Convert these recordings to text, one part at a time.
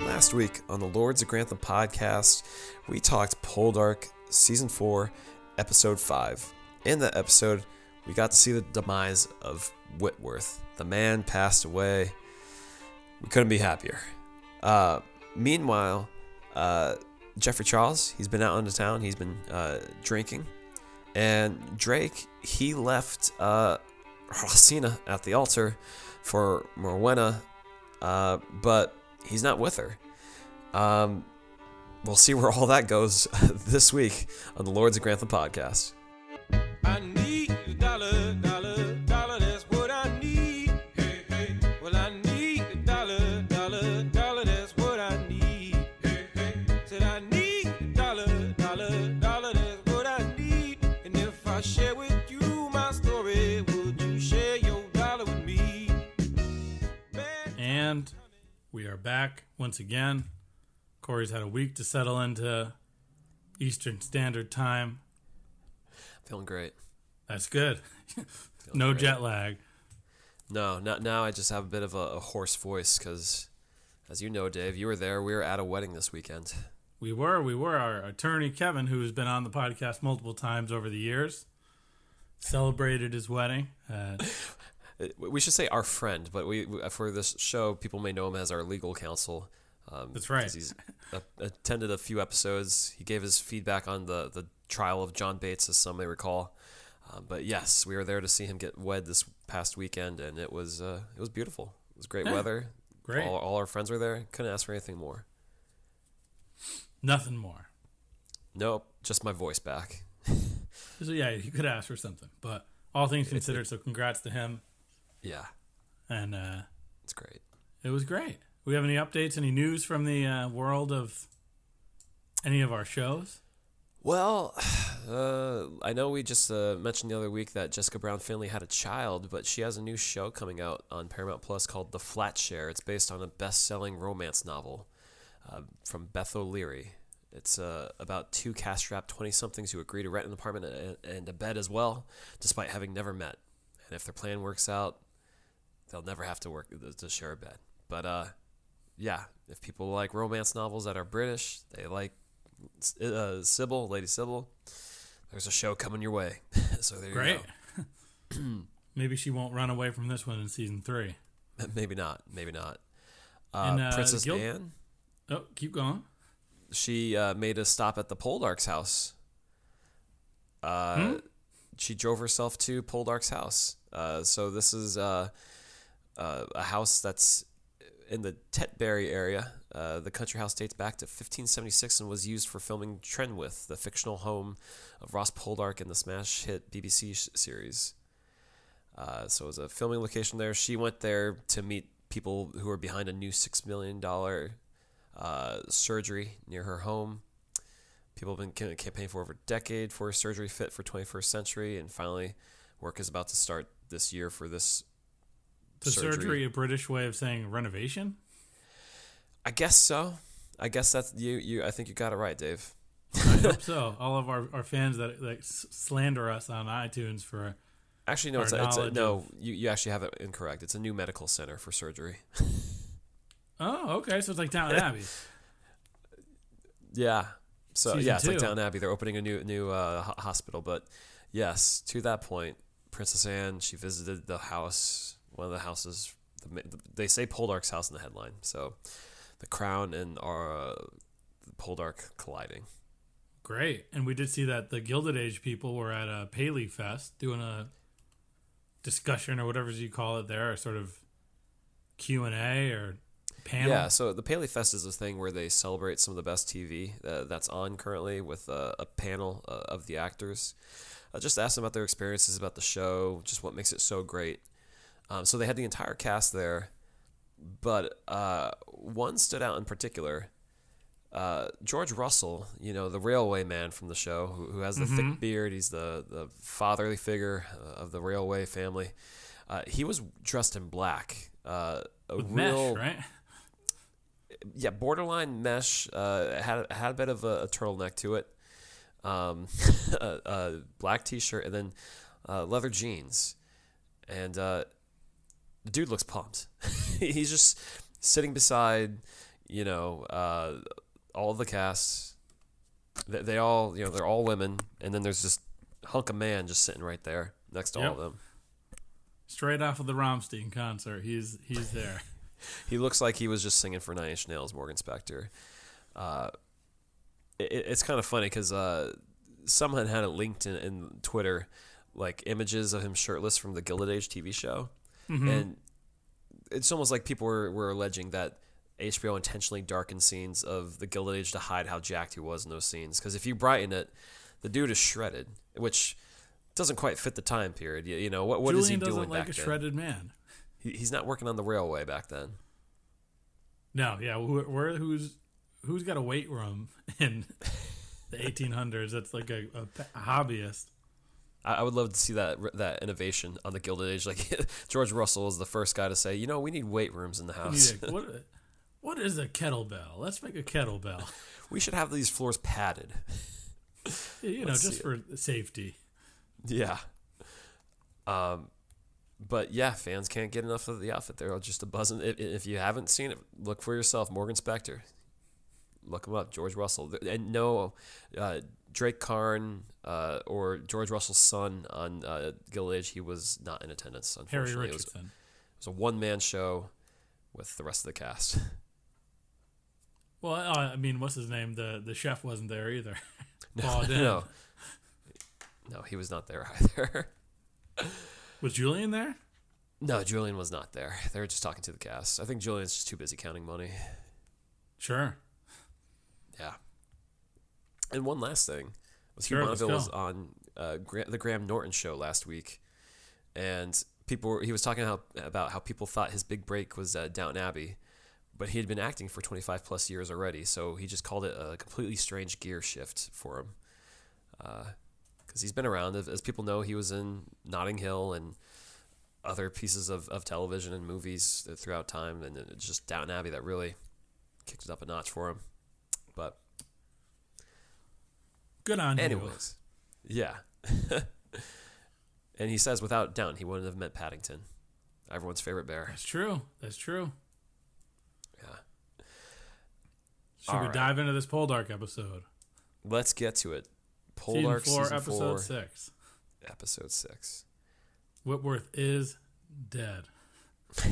Last week on the Lords of Grantham podcast, we talked Poldark Season 4, Episode 5. In that episode, we got to see the demise of Whitworth. The man passed away. We couldn't be happier. Uh, meanwhile, uh, Geoffrey Charles, he's been out into town. He's been uh, drinking. And Drake, he left uh, Rosina at the altar for Morwenna, uh, but he's not with her. Um, we'll see where all that goes this week on the Lords of Grantham podcast. Back once again. Corey's had a week to settle into Eastern Standard Time. Feeling great. That's good. No great. jet lag. No, not now. I just have a bit of a, a hoarse voice because, as you know, Dave, you were there. We were at a wedding this weekend. We were, we were. Our attorney, Kevin, who's been on the podcast multiple times over the years, celebrated his wedding. Uh, We should say our friend, but we we- for this show, people may know him as our legal counsel. Um, That's right. He's uh, attended a few episodes. He gave his feedback on the the trial of John Bates, as some may recall. Um, but yes, we were there to see him get wed this past weekend, and it was uh, it was beautiful. It was great Yeah. weather. Great. All, all our friends were there. Couldn't ask for anything more. nothing more. Nope, just my voice back. So, yeah, you could ask for something. But all things considered, so congrats to him. Yeah, And uh, it's great. it was great. We have any updates, any news from the uh, world of any of our shows? Well, uh, I know we just uh, mentioned the other week that Jessica Brown Findlay had a child, but she has a new show coming out on Paramount Plus called The Flat Share. It's based on a best-selling romance novel uh, from Beth O'Leary. It's uh, about two cash-strapped twenty-somethings who agree to rent an apartment and, and a bed as well, despite having never met. And if their plan works out, they'll never have to work to share a bed. But uh, yeah, if people like romance novels that are British, they like uh, Sybil, Lady Sybil. There's a show coming your way. so there Great. you go. Great. Maybe she won't run away from this one in season three. Maybe not. Maybe not. Uh, And, uh, Princess Gil- Anne. Oh, keep going. She uh, made a stop at the Poldark's house. Uh, Hmm? She drove herself to Poldark's house. Uh, so this is uh, a house that's in the Tetbury area. Uh, the country house dates back to 1576 and was used for filming Trenwith, the fictional home of Ross Poldark in the smash hit BBC sh- series. Uh, so it was a filming location there. She went there to meet people who were behind a new six million dollar uh, surgery near her home. People have been campaigning for over a decade for a surgery fit for 21st century, and finally, work is about to start this year for this The surgery. a British way of saying renovation? I guess so. I guess that's you. You. I think you got it right, Dave. I hope so. All of our, our fans that, that slander us on iTunes for Actually, no. It's, a, it's a, no. You, you actually have it incorrect. It's a new medical center for surgery. oh okay so it's like Downton Abbey Yeah. So Season yeah, it's like two. Downton Abbey. They're opening a new new uh, hospital. But yes, to that point, Princess Anne she visited the house, one of the houses. The, they say Poldark's house in the headline. So the crown and our uh, Poldark colliding. great and we did see that the Gilded Age people were at a Paley Fest doing a discussion or whatever you call it there a sort of Q and A or panel Yeah, so the Paley Fest is a thing where they celebrate some of the best TV uh, that's on currently with uh, a panel uh, of the actors. Uh, just ask them about their experiences about the show, just what makes it so great. Um, so they had the entire cast there, but uh, one stood out in particular. Uh, George Russell, you know, the railway man from the show, who, who has the thick beard. He's the, the fatherly figure uh, of the railway family. Uh, he was dressed in black. Uh, a with real, mesh right yeah, borderline mesh. Uh, had had a bit of a, a turtleneck to it. Um, a, a black T-shirt, and then uh, leather jeans, and uh, the dude looks pumped. He's just sitting beside, you know, uh, all the cast. They, they all, you know, they're all women, and then there's just hunk of man just sitting right there next to all of them. Straight off of the Rammstein concert, he's he's there. He looks like he was just singing for Nine Inch Nails, Morgan Spector. Uh, it, it's kind of funny because uh, someone had it linked in, in Twitter, like images of him shirtless from the Gilded Age TV show, Mm-hmm. and it's almost like people were, were alleging that HBO intentionally darkened scenes of the Gilded Age to hide how jacked he was in those scenes. Because if you brighten it, the dude is shredded, which doesn't quite fit the time period. You, you know what? What is Julian he doesn't doing like back a then? shredded man. He, he's not working on the railway back then. No, yeah, who, where who's who's got a weight room in the 1800s? That's like a, a, a hobbyist. I, I would love to see that that innovation on the Gilded Age. Like George Russell was the first guy to say, you know, we need weight rooms in the house. a- what what is a kettlebell? Let's make a kettlebell. we should have these floors padded. You know, Let's just for safety. Yeah. Um, but yeah, fans can't get enough of the outfit. They're all just a buzzing. If, if you haven't seen it, look for yourself. Morgan Spector. Look him up. George Russell. And no, uh, Drake Carne uh, or George Russell's son on uh, Age, he was not in attendance, Harry unfortunately. It was, it was a one man show with the rest of the cast. Well, I mean, what's his name? The the chef wasn't there either. Dinn. no. No, he was not there either. Was Julian there? no, Julian was not there. They were just talking to the cast. I think Julian's just too busy counting money. Sure. Yeah. And one last thing was Sure, Hugh Bonneville was on uh, Gra- the Graham Norton show last week, and people were, he was talking how, about how people thought his big break was uh, Downton Abbey, but he had been acting for 25 plus years already, so he just called it a completely strange gear shift for him. Because he's been around, as as people know, he was in Notting Hill and other pieces of, of television and movies throughout time, and it's just Downton Abbey that really kicked it up a notch for him. But Good on you. Anyways, yeah. and he says, without doubt, he wouldn't have met Paddington, everyone's favorite bear. That's true. That's true. Yeah. Should All we right. dive into this Poldark episode? Let's get to it. Season Poldark four, season episode four, six. episode six. Whitworth is dead.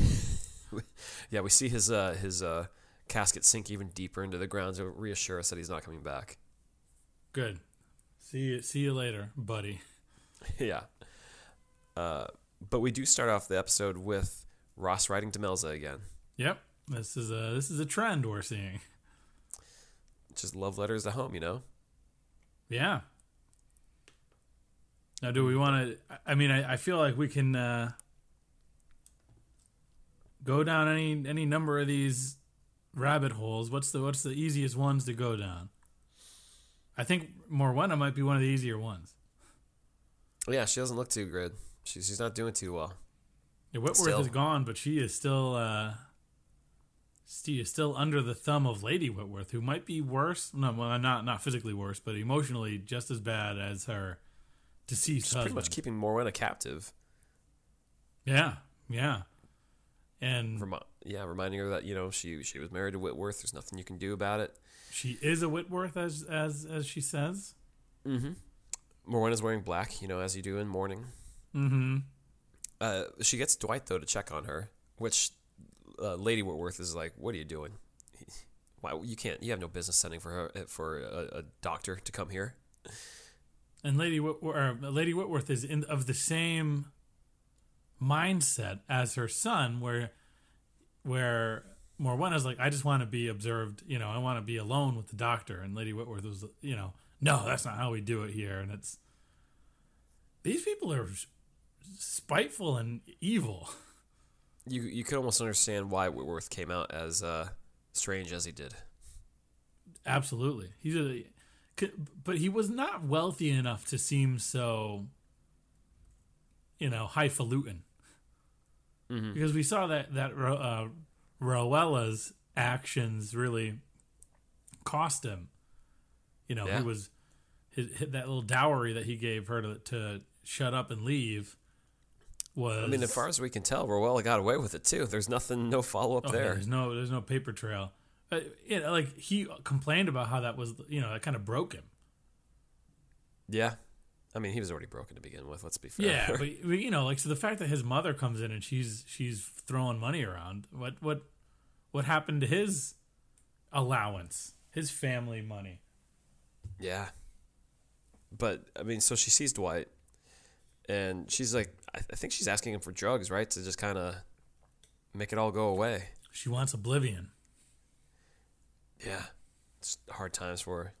Yeah, we see his uh, his uh, casket sink even deeper into the ground to reassure us that he's not coming back. Good. See you. See you later, buddy. yeah. Uh, but we do start off the episode with Ross writing to Melza again. Yep. This is a this is a trend we're seeing. Just love letters to home, you know? Yeah. Now, do we want to? I mean, I, I feel like we can uh, go down any any number of these rabbit holes. What's the what's the easiest ones to go down? I think Morwenna might be one of the easier ones. Yeah, she doesn't look too good. She's, she's not doing too well. Yeah, Whitworth Still. is gone, but she is still uh, she is still under the thumb of Lady Whitworth, who might be worse. No, well, not not physically worse, but emotionally just as bad as her deceased She's pretty much keeping Morwenna captive. Yeah, yeah. And Remi- yeah, reminding her that you know she she was married to Whitworth. There's nothing you can do about it. She is a Whitworth, as as as she says. Morwenna's wearing black, you know, as you do in mourning. Mm-hmm. Uh, she gets Dwight though to check on her, which uh, Lady Whitworth is like, "What are you doing? Why you can't? You have no business sending for her for a, a doctor to come here." And Lady Whitworth, or Lady Whitworth is in of the same mindset as her son, where where Morwenna's like, I just want to be observed. You know, I want to be alone with the doctor. And Lady Whitworth was, you know, no, that's not how we do it here. And it's these people are spiteful and evil. You you could almost understand why Whitworth came out as uh, strange as he did. Absolutely, he's a, but he was not wealthy enough to seem so, you know, highfalutin. Because we saw that that uh, Rowella's actions really cost him. You know, Yeah. he was his, his that little dowry that he gave her to, to shut up and leave was. I mean, as far as we can tell, Rowella got away with it too. There's nothing, no follow up Oh, yeah, there. there's no there's no paper trail. Uh, you know, like he complained about how that was you know that kind of broke him. Yeah. I mean, he was already broken to begin with. Let's be fair. Yeah, but, but, you know, like so the fact that his mother comes in and she's she's throwing money around. What what what happened to his allowance? His family money. yeah. But I mean, so she sees Dwight, and she's like, I, I think she's asking him for drugs, right, to just kind of make it all go away. She wants oblivion. Yeah, it's hard times for her.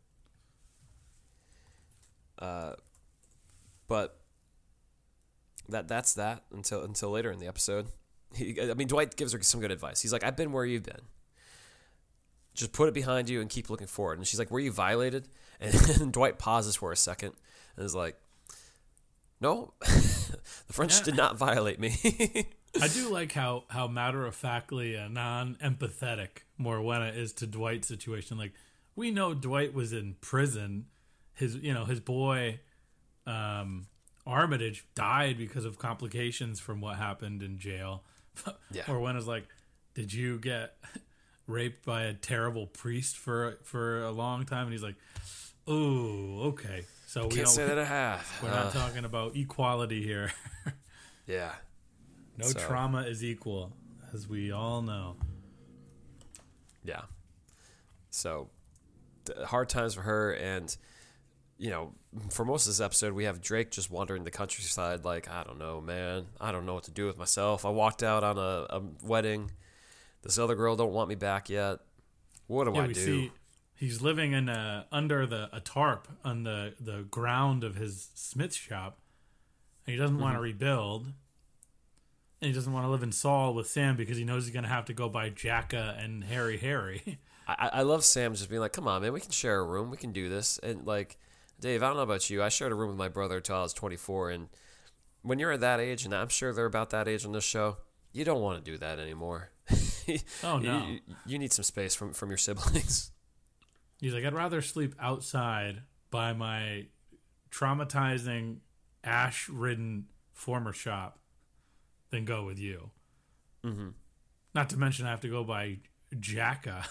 Uh, but that that's that until until later in the episode. He, I mean, Dwight gives her some good advice. He's like, "I've been where you've been. Just put it behind you and keep looking forward." And she's like, "Were you violated?" And, Dwight pauses for a second and is like, "No, the French Yeah. did not violate me." I do like how how matter of factly and non empathetic Morwenna is to Dwight's situation. Like we know Dwight was in prison. His you know his boy um, Armitage died because of complications from what happened in jail. Yeah. Morwenna's like, did you get raped by a terrible priest for for a long time? And he's like, oh okay. So we Can't don't, say that I have. we're Uh, not talking about equality here. yeah. No So- trauma is equal, as we all know. Yeah. So hard times for her, and you know, for most of this episode, we have Drake just wandering the countryside, like I don't know, man, I don't know what to do with myself. I walked out on a, a wedding. This other girl don't want me back yet. What do Yeah, I do? see he's living in a under the a tarp on the the ground of his smith shop. And he doesn't want Mm-hmm. to rebuild. And he doesn't want to live in Sawle with Sam because he knows he's going to have to go by Jacka and Harry Harry. I, I love Sam just being like, "Come on, man, we can share a room. We can do this." And like, Dave, I don't know about you. I shared a room with my brother until I was 24, and when you're at that age, and I'm sure they're about that age on this show, you don't want to do that anymore. Oh, no. You, you need some space from from your siblings. He's like, I'd rather sleep outside by my traumatizing, ash ridden former shop than go with you. Mm-hmm. Not to mention, I have to go by Jacka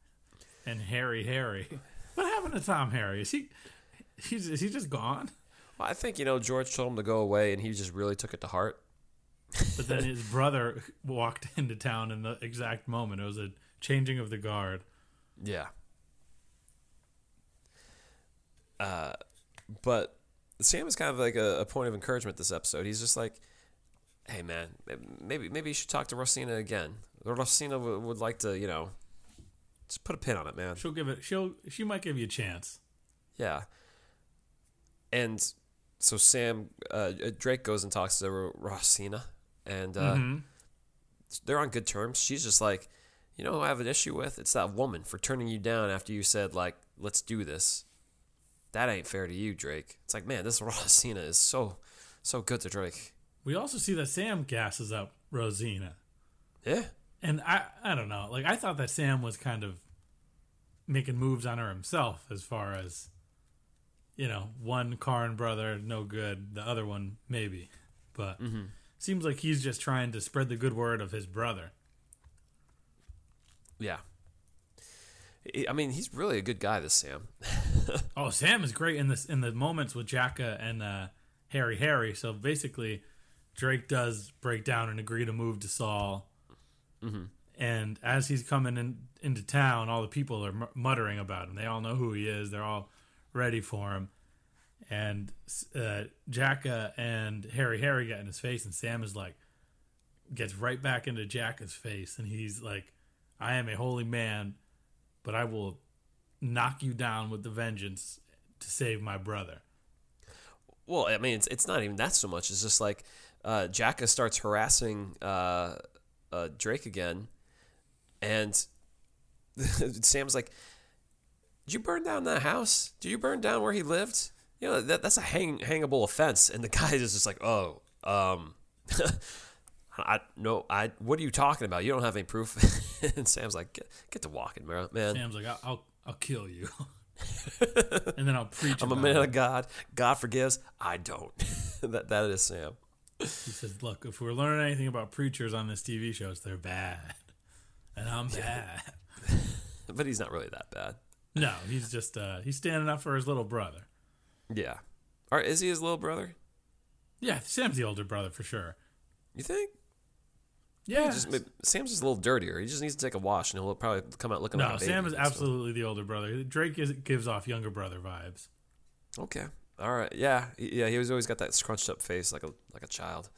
and Harry Harry. What happened to Tom Harry? Is he, he's, is he just gone? Well, I think you know George told him to go away, and he just really took it to heart. But then his brother walked into town in the exact moment. It was a changing of the guard. Yeah. Uh, but Sam is kind of like a, a point of encouragement this episode. He's just like, "Hey, man, maybe maybe you should talk to Rosina again. Rosina would, would like to, you know, just put a pin on it, man. She'll give it. She'll. She might give you a chance. Yeah." And so Sam uh, Drake goes and talks to Ro- Rosina, and uh, Mhm. they're on good terms. She's just like, you know, who I have an issue with. It's that woman for turning you down after you said like, let's do this. That ain't fair to you, Drake. It's like, man, this Rosina is so, so good to Drake. We also see that Sam gasses up Rosina. Yeah, And I, I don't know. Like I thought that Sam was kind of making moves on her himself, as far as you know, one Carne brother no good, the other one maybe, but seems like he's just trying to spread the good word of his brother. yeah. I- mean, he's really a good guy, this Sam. Oh, Sam is great in this in the moments with Jacka and uh, Harry Harry. So basically, Drake does break down and agree to move to Sawle. And as he's coming in into town, all the people are mu- muttering about him. They all know who he is. They're all ready for him. And uh, Jacka and Harry Harry get in his face, and Sam is like, gets right back into Jacka's face, and he's like, "I am a holy man, but I will knock you down with the vengeance to save my brother." Well, I mean, it's, it's not even that so much. It's just like uh, Jacka starts harassing uh, uh, Drake again, and Sam's like, "Did you burn down that house? Did you burn down where he lived? You know that that's a hang, hangable offense." And the guy is just like, "Oh, um, I no, I. What are you talking about? You don't have any proof." and Sam's like, "Get, get to walking, man." Sam's like, "I'll I'll, I'll kill you." and then I'll preach. I'm a man it. of God. God forgives. I don't. that that is Sam. He says, "Look, if we're learning anything about preachers on this TV show, it's they're bad, and I'm bad." But he's not really that bad. No, he's just uh, he's standing up for his little brother. Yeah. Or is he his little brother? Yeah, Sam's the older brother for sure. You think? Yeah, Just, maybe- Sam's just a little dirtier. He just needs to take a wash, and he'll probably come out looking no, like. Sam is absolutely the older brother. Drake is, gives off younger brother vibes. Okay. All right. Yeah. Yeah. He was always got that scrunched up face, like a like a child.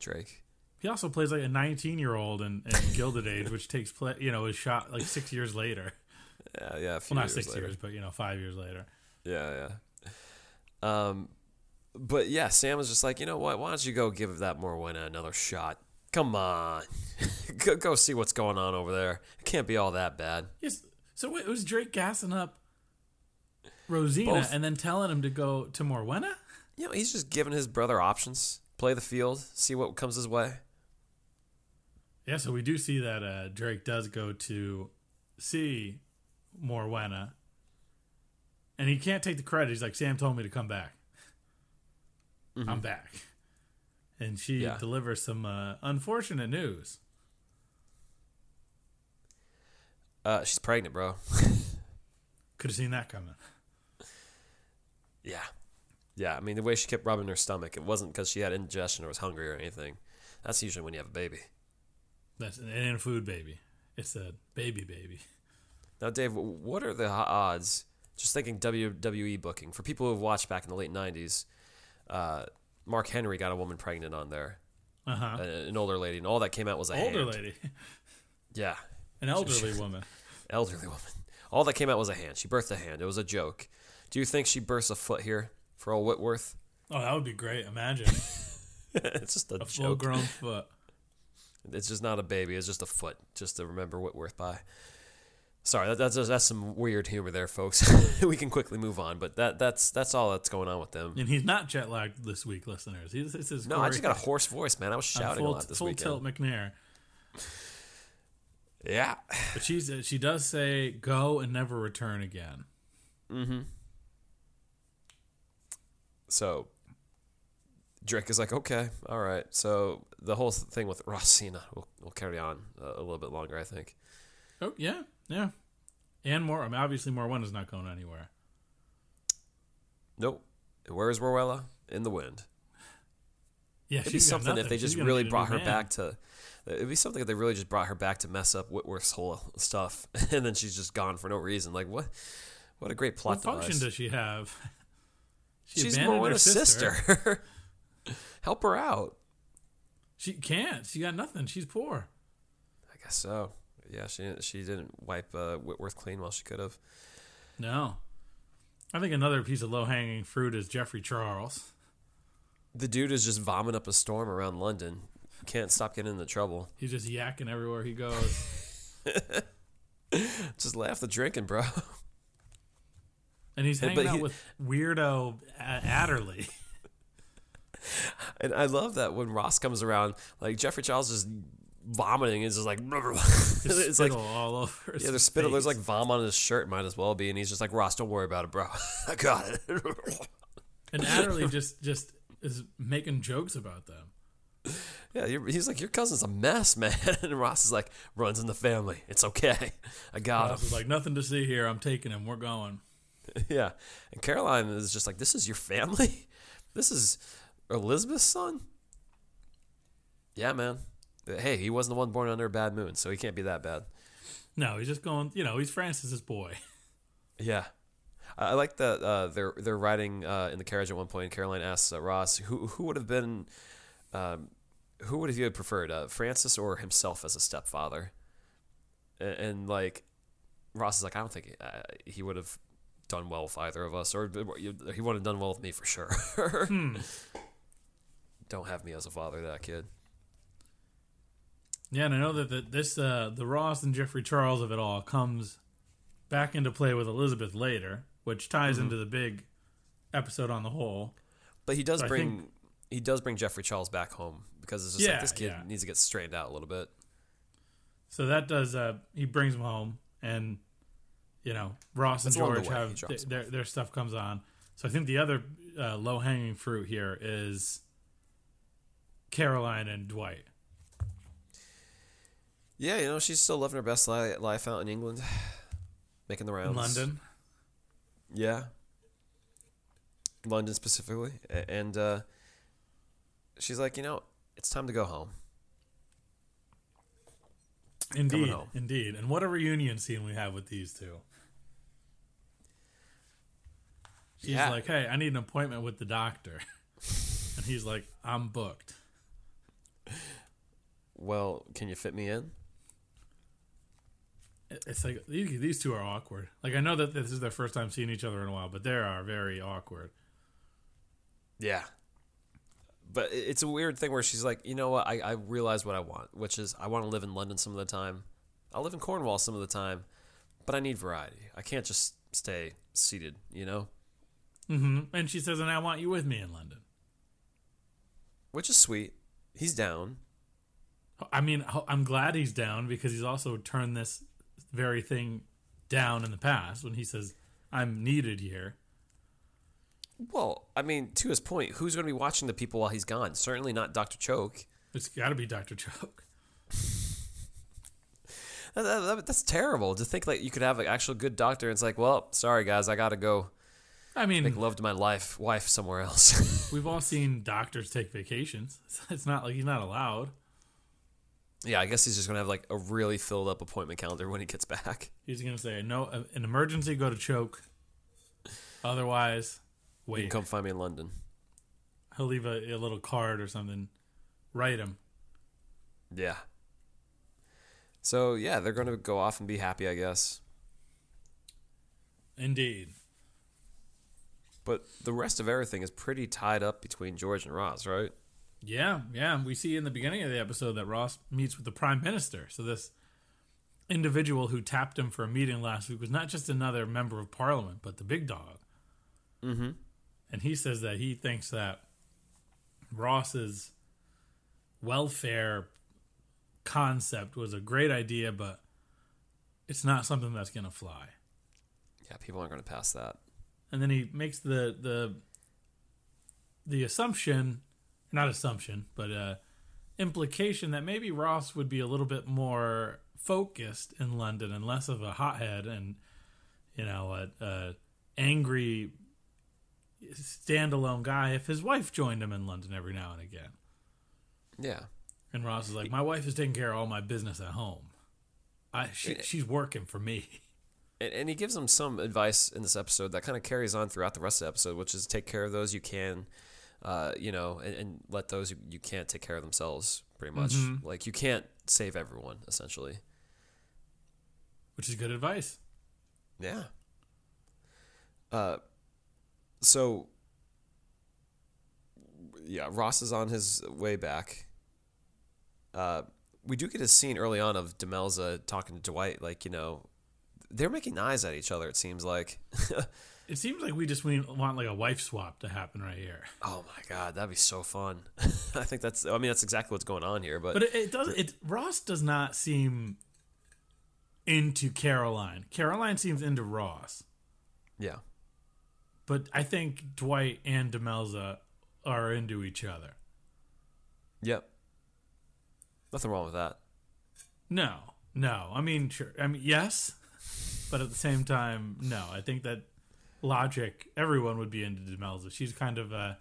Drake. He also plays like a 19 year old in, in Gilded Age, which takes place, you know, is shot like six years later. Yeah. Yeah. Well, not years six later. years, but you know, five years later. Yeah. Yeah. Um, but yeah, Sam was just like, you know what? Why don't you go give that Morwenna another shot? Come on, go go see what's going on over there. It can't be all that bad. Yes. So wait, was Drake gassing up Rosina Both. and then telling him to go to Morwenna? You know, he's just giving his brother options. Play the field, see what comes his way. Yeah, so we do see that uh, Drake does go to see Morwenna, and he can't take the credit. He's like, "Sam told me to come back. I'm back," and she Mm-hmm. Yeah. delivers some uh, unfortunate news. Uh, she's pregnant, bro. Could have seen that coming. Yeah. Yeah, I mean, the way she kept rubbing her stomach, it wasn't because she had indigestion or was hungry or anything. That's usually when you have a baby. That's an in food baby. It's a baby baby. Now, Dave, what are the odds? Just thinking WWE booking for people who have watched back in the late '90s. Uh, Mark Henry got a woman pregnant on there, Uh huh. a- an older lady, and all that came out was a hand. Older hand. lady, Yeah, an elderly woman. elderly woman. All that came out was a hand. She birthed a hand. It was a joke. Do you think she births a foot here for old Whitworth? Oh, that would be great. Imagine it's just a, a full grown foot. It's just not a baby. It's just a foot, just to remember Whitworth by. Sorry, that, that's that's some weird humor there, folks. we can quickly move on, but that that's that's all that's going on with them. And he's not jet lagged this week, listeners. He's, this is No, I just got a hoarse voice, man. I was shouting full, a lot this week. full weekend. tilt McNair. Yeah, But she's uh, she does say go and never return again. Mhm. So Drake is like, okay, all right. So the whole thing with Rosina will will carry on uh, a little bit longer, I think. Oh yeah, yeah, and more. I mean, obviously, more one is not going anywhere. Nope. Where is Morella? In the wind. Yeah, It'd be something if they just really brought her man. back to. It'd be something if they really just brought her back to mess up Whitworth's whole stuff, and then she's just gone for no reason. Like what? What a great plot. What plot function does she have? She She's her Morwenna's sister. Help her out. She can't. She got nothing. She's poor. I guess so. Yeah, she didn't, she didn't wipe uh, Whitworth clean while she could have. No. I think another piece of low hanging fruit is Geoffrey Charles. The dude is just vomiting up a storm around London. Can't stop getting into trouble. He's just yakking everywhere he goes. Just laugh the drinking, bro. And he's But hanging out he- with weirdo A- Adderley. And I love that when Ross comes around, like Geoffrey Charles is vomiting. is just like it's like all over yeah, there's spittle. There's like vom on his shirt. Might as well be. And he's just like Ross, don't worry about it, bro. I got it. And Adderley just just is making jokes about them. yeah, you're, he's like your cousin's a mess, man. And Ross is like runs in the family. It's okay. I got Ross him. like, nothing to see here. I'm taking him. We're going. yeah, and Caroline is just like, this is your family. This is Elizabeth's son. Yeah, man. Hey, he wasn't the one born under a bad moon, so he can't be that bad. No, he's just going. You know, he's Francis's boy. Yeah, I I like that uh, they're they're riding uh, in the carriage at one point. And Caroline asks uh, Ross, "Who who would have been, um, who would have you preferred, uh, Francis or himself as a stepfather?" And, and like Ross is like, "I don't think uh, he would have done well with either of us, or he wouldn't have done well with me for sure." Don't have me as a father, to that kid. Yeah, and I know that the, this uh, the Ross and Geoffrey Charles of it all comes back into play with Elizabeth later, which ties Mm-hmm. into the big episode on the whole. But he does I bring think- he does bring Geoffrey Charles back home because it's just Yeah, like this kid yeah. needs to get straightened out a little bit. So that does uh, he brings him home, and you know, Ross and That's the George have th- their their stuff comes on. So I think the other uh, low hanging fruit here is Caroline and Dwight. Yeah, you know, she's still living her best life out in England, making the rounds. in London. Yeah. London specifically. And uh, she's like, you know, it's time to go home. Indeed, home. indeed. And what a reunion scene we have with these two. She's Yeah. like, "Hey, I need an appointment with the doctor," and he's like, "I'm booked." Well, can you fit me in? It- It's like these, these two are awkward. Like I know that this is their first time seeing each other in a while, but they are very awkward. Yeah. But it's a weird thing where she's like, you know what? I, I realize what I want, which is I want to live in London some of the time. I'll live in Cornwall some of the time, but I need variety. I can't just stay seated, you know? Mm-hmm. And she says, "And I want you with me in London." Which is sweet. He's down. I mean, I'm glad he's down because he's also turned this very thing down in the past when he says, "I'm needed here." Well, I mean, to his point, who's going to be watching the people while he's gone? Certainly not Dr. Choake. It's got to be Doctor Choake. That- that- that's terrible to think like you could have an actual good doctor. And it's like, well, sorry guys, I got to go I mean, make love to my life wife somewhere else. We've all seen doctors take vacations. It's not like he's not allowed. Yeah, I guess he's just going to have like a really filled up appointment calendar when he gets back. He's going to say, "No, uh, an emergency, go to Choake. Otherwise, wait. You can come find me in London. He'll leave a, a little card or something. Write him. Yeah. So yeah, they're going to go off and be happy, I guess. Indeed. But the rest of everything is pretty tied up between George and Ross, right? Yeah, yeah. We see in the beginning of the episode that Ross meets with the prime minister. So this individual who tapped him for a meeting last week was not just another member of parliament, but the big dog. Mm-hmm. And he says that he thinks that Ross's welfare concept was a great idea, but it's not something that's going to fly. Yeah, people aren't going to pass that. And then he makes the the the assumption, not assumption, but uh, implication that maybe Ross would be a little bit more focused in London and less of a hothead and you know a, a angry standalone guy if his wife joined him in London every now and again. Yeah. And Ross is like, my wife is taking care of all my business at home. I she, she's working for me. And, and he gives him some advice in this episode that kind of carries on throughout the rest of the episode, which is take care of those you can, uh, you know, and, and let those who you can't take care of themselves, pretty much. Like, you can't save everyone, essentially. which is good advice. Yeah. Uh, so, yeah, Ross is on his way back. Uh, we do get a scene early on of Demelza talking to Dwight, like, you know, they're making eyes at each other, it seems like. It seems like we just want want like a wife swap to happen right here. oh my God, that'd be so fun. I think that's, I mean, that's exactly what's going on here, but, But it, it does. It Ross does not seem into Caroline. Caroline seems into Ross. yeah. But I think Dwight and Demelza are into each other. Yep. Nothing wrong with that. No, no. I mean, sure. I mean, yes, but at the same time, no. I think that logic, everyone would be into Demelza. She's kind of uh,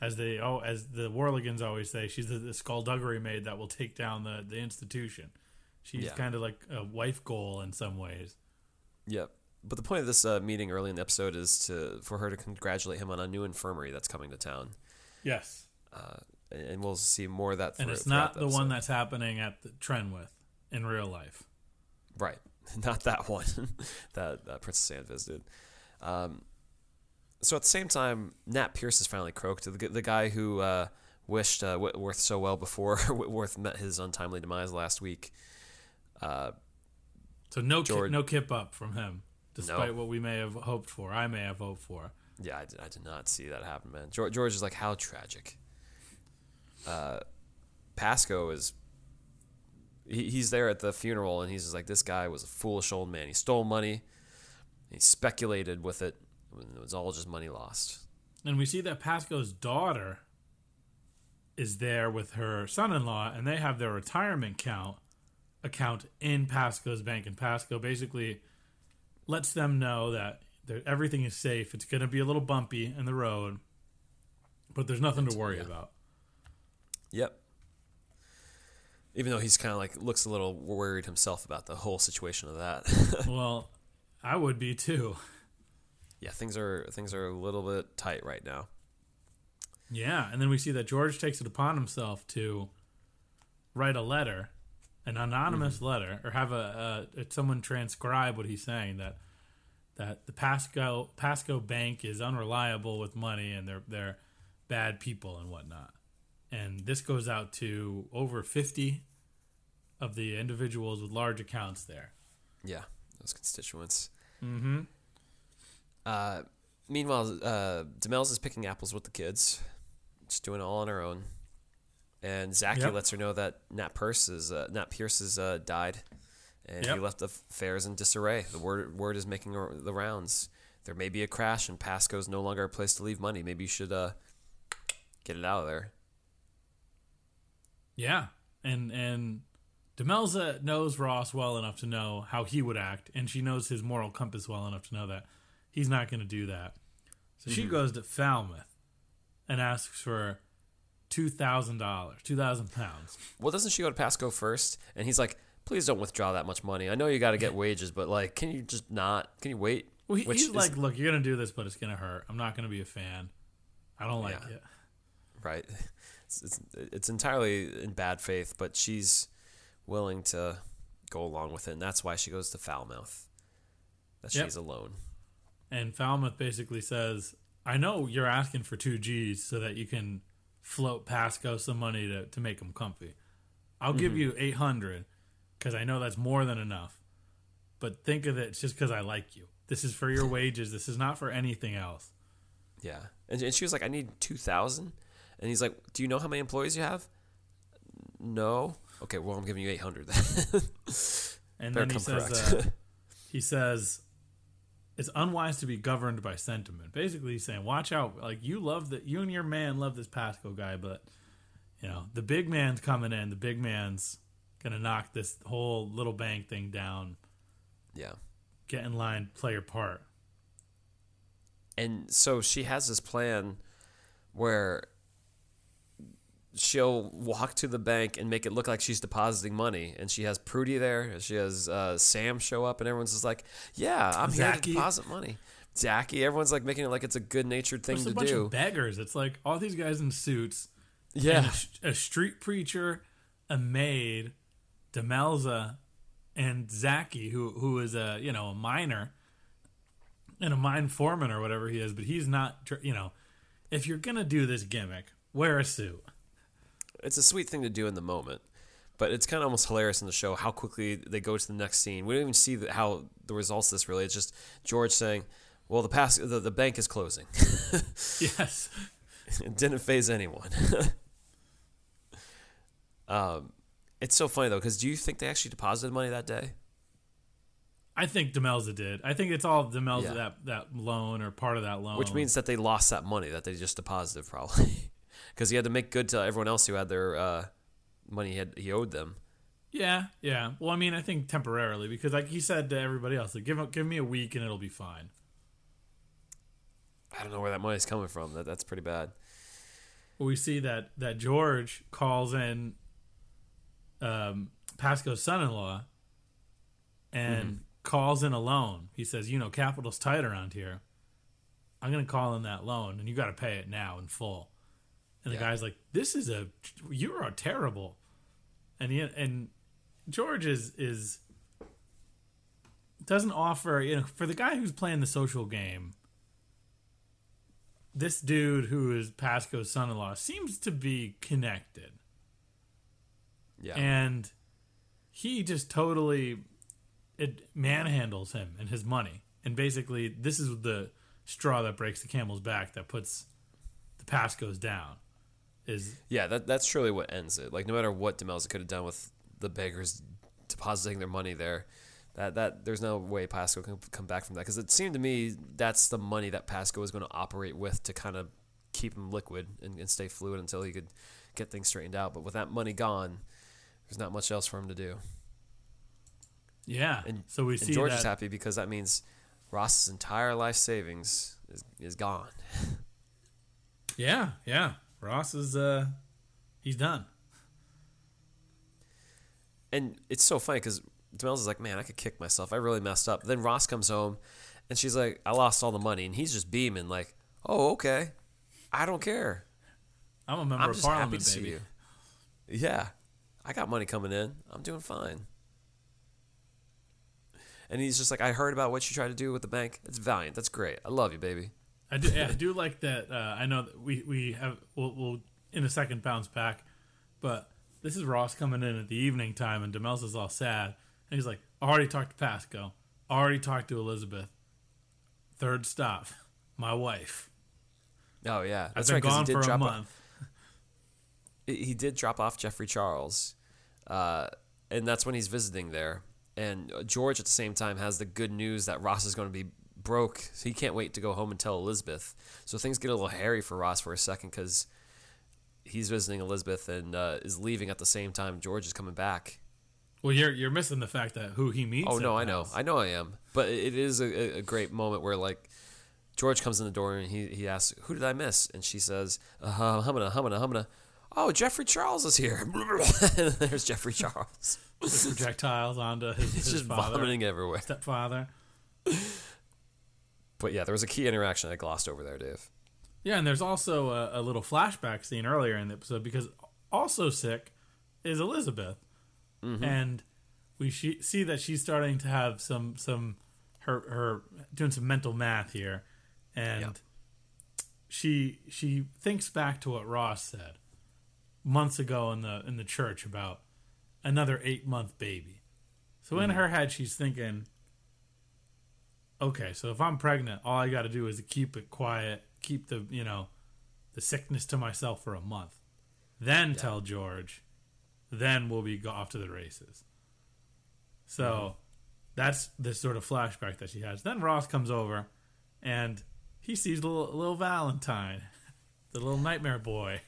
as they oh, as the Warleggans always say, she's the, the skullduggery maid that will take down the the institution. She's Yeah. kind of like a wife goal in some ways. Yep. But the point of this uh, meeting early in the episode is to for her to congratulate him on a new infirmary that's coming to town. Yes, uh, and we'll see more of that. and it's not the one that's happening at the Trenwith in real life. right, not that one that, that Princess Anne visited. Um, so at the same time, Nat Pearce has finally croaked. The, the guy who uh, wished uh, Whitworth so well before Whitworth met his untimely demise last week. Uh, So no ki- no kip up from him, despite No. what we may have hoped for. I may have hoped for. yeah, I did, I did not see that happen, man. George, George is like, how tragic. Uh, Pascoe is. He, he's there at the funeral, and he's just like, this guy was a foolish old man. He stole money, He speculated with it. It was all just money lost. And we see that Pascoe's daughter is there with her son-in-law, and they have their retirement count account in Pascoe's bank, and Pascoe basically lets them know that everything is safe. It's going to be a little bumpy in the road, but there's nothing to worry yeah. about. Yep. Even though he's kind of like looks a little worried himself about the whole situation of that. well, I would be too. yeah, things are things are a little bit tight right now. Yeah, and then we see that George takes it upon himself to write a letter, an anonymous mm-hmm. letter, or have a, a someone transcribe what he's saying that that the Pascoe Pascoe Bank is unreliable with money and they're they're bad people and whatnot. And this goes out to over fifty of the individuals with large accounts there. Yeah, those constituents. Mm-hmm. Uh, meanwhile, uh, Demelza's picking apples with the kids, just doing it all on her own. And Zacky Yep. lets her know that Nat Pearce is uh, Nat Pearce has uh, died, and Yep. he left the affairs in disarray. The word word is making the rounds. There may be a crash, and Pascoe is no longer a place to leave money. Maybe you should uh, get it out of there. Yeah, and and Demelza knows Ross well enough to know how he would act, and she knows his moral compass well enough to know that he's not going to do that. So she mm-hmm. goes to Falmouth and asks for two thousand dollars, two thousand pounds. Well, doesn't she go to Pascoe first? And he's like, "Please don't withdraw that much money. I know you got to get wages, but like, can you just not? Can you wait?" Well, he, he's is- like, "Look, you're going to do this, but it's going to hurt. I'm not going to be a fan. I don't like Yeah. it." right? It's, it's it's entirely in bad faith, but she's willing to go along with it, and that's why she goes to Falmouth. That Yep. she's alone. And Falmouth basically says, I know you're asking for two G's so that you can float Pascoe some money to, to make him comfy. I'll give mm-hmm. you 800 because I know that's more than enough. But think of it it's just because I like you. This is for your wages. This is not for anything else. Yeah, and, and she was like, "I need two thousand. and he's like, "Do you know how many employees you have?" No. Okay, well, I'm giving you eight hundred. And Better then he says, uh, he says, it's unwise to be governed by sentiment. Basically, he's saying, watch out. Like you love that, you and your man love this Pascoe guy, but you know the big man's coming in. The big man's gonna knock this whole little bank thing down. yeah. Get in line, play your part. and so she has this plan where she'll walk to the bank and make it look like she's depositing money and she has Prudie there she has uh, Sam show up and everyone's just like yeah I'm here to deposit money Zacky everyone's like making it like it's a good natured thing There's to a bunch do of beggars. It's like all these guys in suits. yeah a, sh- a street preacher, a maid, Demelza, and Zacky, who who is a you know a miner and a mine foreman or whatever he is, but he's not. You know, if you're gonna do this gimmick, wear a suit. It's a sweet thing to do in the moment but it's kind of almost hilarious in the show how quickly they go to the next scene we don't even see the, how the results of this really it's just George saying well the pass the, the bank is closing Yes, It didn't phase anyone. um, it's so funny though, because do you think they actually deposited money that day? I think Demelza did. I think it's all Demelza Yeah. that that loan or part of that loan. Which means that they lost that money that they just deposited, probably, because he had to make good to everyone else who had their uh, money he, had, he owed them. yeah, yeah. Well, I mean, I think temporarily because like he said to everybody else, like, give give me a week and it'll be fine. I don't know where that money's coming from. That that's pretty bad. we see that that George calls in um, Pascoe's son-in-law and calls in a loan. He says, "You know, capital's tight around here. I'm going to call in that loan, and you got to pay it now in full." And the Yeah. guy's like, "This is a you are terrible," and he and George is is doesn't offer you know for the guy who's playing the social game this dude who is Pascoe's son-in-law seems to be connected, Yeah, and he just totally it manhandles him and his money, and basically this is the straw that breaks the camel's back that puts the Pascoes down. Is yeah. That that's truly what ends it. Like no matter what Demelza could have done with the beggars depositing their money there, That that there's no way Pascoe can come back from that because it seemed to me that's the money that Pascoe was going to operate with to kind of keep him liquid and, and stay fluid until he could get things straightened out. But with that money gone, there's not much else for him to do. Yeah. And, so we and see George that. is happy because that means Ross's entire life savings is, is gone. Yeah, yeah. Ross is uh he's done. And it's so funny because Demelza is like, man, I could kick myself. I really messed up. Then Ross comes home and she's like, I lost all the money. And he's just beaming, like, oh, okay. I don't care. I'm a member I'm of just parliament, happy to see baby. you. Yeah. I got money coming in. I'm doing fine. And he's just like, I heard about what you tried to do with the bank. It's valiant. That's great. I love you, baby. I do, I do like that. Uh, I know that we we have we'll, we'll in a second bounce back, but this is Ross coming in at the evening time, and Demelza's all sad, and he's like, I "Already talked to Pascoe, already talked to Elizabeth. Third stop, my wife. Oh yeah, I've that's been right. gone he did for a drop. month. he did drop off Geoffrey Charles, uh, and that's when he's visiting there. And uh, George at the same time has the good news that Ross is going to be broke, so he can't wait to go home and tell Elizabeth. So things get a little hairy for Ross for a second because he's visiting Elizabeth and uh, is leaving at the same time George is coming back. Well, you're you're missing the fact that who he meets. Oh no, I know, house. I know, I am. But it is a, a great moment where like George comes in the door and he he asks, "Who did I miss?" And she says, uh, "Humana, humana, humana." Oh, Geoffrey Charles is here. and there's Geoffrey Charles. Projectiles onto his, his just father, vomiting everywhere. stepfather. But yeah, there was a key interaction I glossed over there, Dave. Yeah, and there's also a, a little flashback scene earlier in the episode because also sick is Elizabeth, mm-hmm. and we she, see that she's starting to have some some her her doing some mental math here, and Yeah. she she thinks back to what Ross said months ago in the in the church about another eight month baby. So in mm-hmm. her head, she's thinking, okay, so if I'm pregnant, all I got to do is keep it quiet, keep the you know the sickness to myself for a month, then tell George, then we'll be off to the races. So mm-hmm. that's this sort of flashback that she has. Then Ross comes over, and he sees little little Valentine, the little nightmare boy.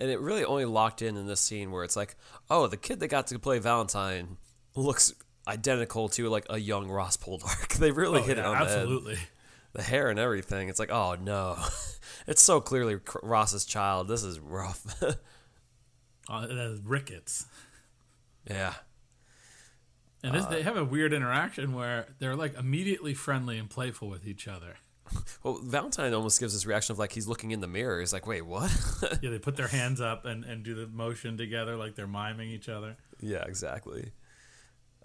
And it really only locked in in this scene where it's like, oh, the kid that got to play Valentine looks identical to like a young Ross Poldark. they really Oh, hit yeah, it on the head. absolutely. The hair and everything. It's like, oh no, it's so clearly Ross's child. This is rough. Uh, rickets. yeah. And this, they have a weird interaction where they're like immediately friendly and playful with each other. Well, Valentine almost gives this reaction of like he's looking in the mirror. He's like, wait, what? Yeah, they put their hands up and, and do the motion together like they're miming each other. yeah, exactly.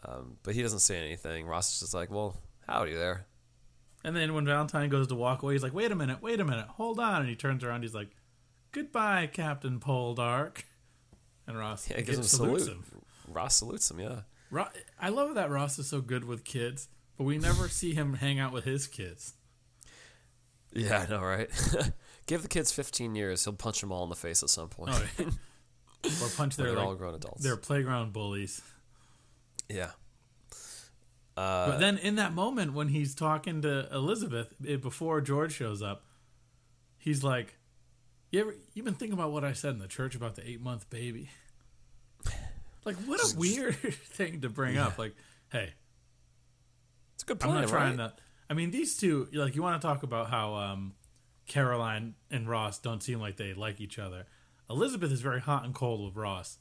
Um, but he doesn't say anything. Ross is just like, well, howdy there. And then when Valentine goes to walk away, he's like, wait a minute, wait a minute, hold on. And he turns around, he's like, goodbye, Captain Poldark. And Ross Yeah, gives him a salutes salute. Ross salutes him, yeah. Ro- I love that Ross is so good with kids, but we never see him hang out with his kids. Yeah, I know, right? Give the kids 15 years, he'll punch them all in the face at some point. Oh, yeah. or punch their they're all grown adults. They're playground bullies. Yeah. Uh, But then in that moment when he's talking to Elizabeth before George shows up, he's like, "You ever you been thinking about what I said in the church about the eight month baby?" Like, what a weird thing to bring up. Like, hey, It's a good I'm not trying right? to. I mean, these two, like, you want to talk about how um, Caroline and Ross don't seem like they like each other. Elizabeth is very hot and cold with Ross,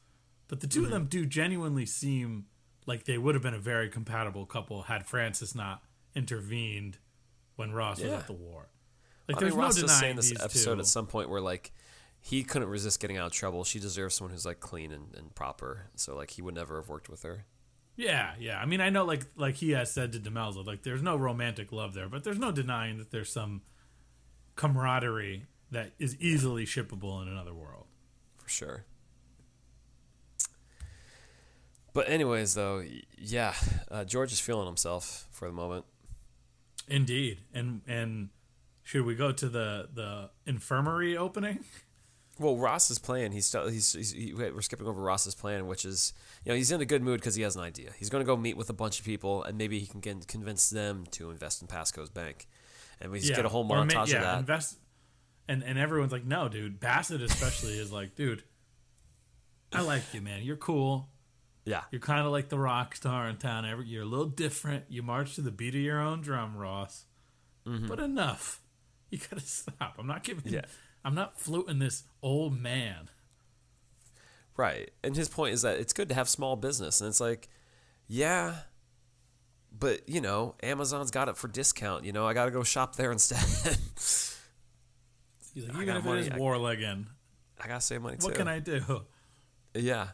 but the 2 Mm-hmm. of them do genuinely seem like they would have been a very compatible couple had Francis not intervened when Ross was at the war. Like, I there's mean, Ross no was saying this episode two. at some point where like he couldn't resist getting out of trouble. She deserves someone who's like clean and, and proper. So like he would never have worked with her. Yeah, yeah. I mean, I know, like, like he has said to Demelza, like, there's no romantic love there, but there's no denying that there's some camaraderie that is easily shippable in another world. for sure. But anyways, though, yeah, uh, George is feeling himself for the moment. Indeed, and and should we go to the the infirmary opening? Well, Ross's plan. He's still he's, he's he, we're skipping over Ross's plan, which is you know he's in a good mood because he has an idea. He's going to go meet with a bunch of people, and maybe he can get, convince them to invest in Pascoe's bank, and we just get a whole montage ma- yeah, of that. Invest, and and everyone's like, no, dude. Bassett especially is like, dude, I like you, man. You're cool. Yeah, You're kind of like the rock star in town. Every you're a little different. You march to the beat of your own drum, Ross. But enough. You gotta stop. I'm not giving. Mm-hmm. Yeah. I'm not floating this old man. right. And his point is that it's good to have small business, and it's like, yeah, but you know, Amazon's got it for discount. You know, I got to go shop there instead. He's like, I even got if it is I- war legging, I gotta save money too. what can I do? Yeah.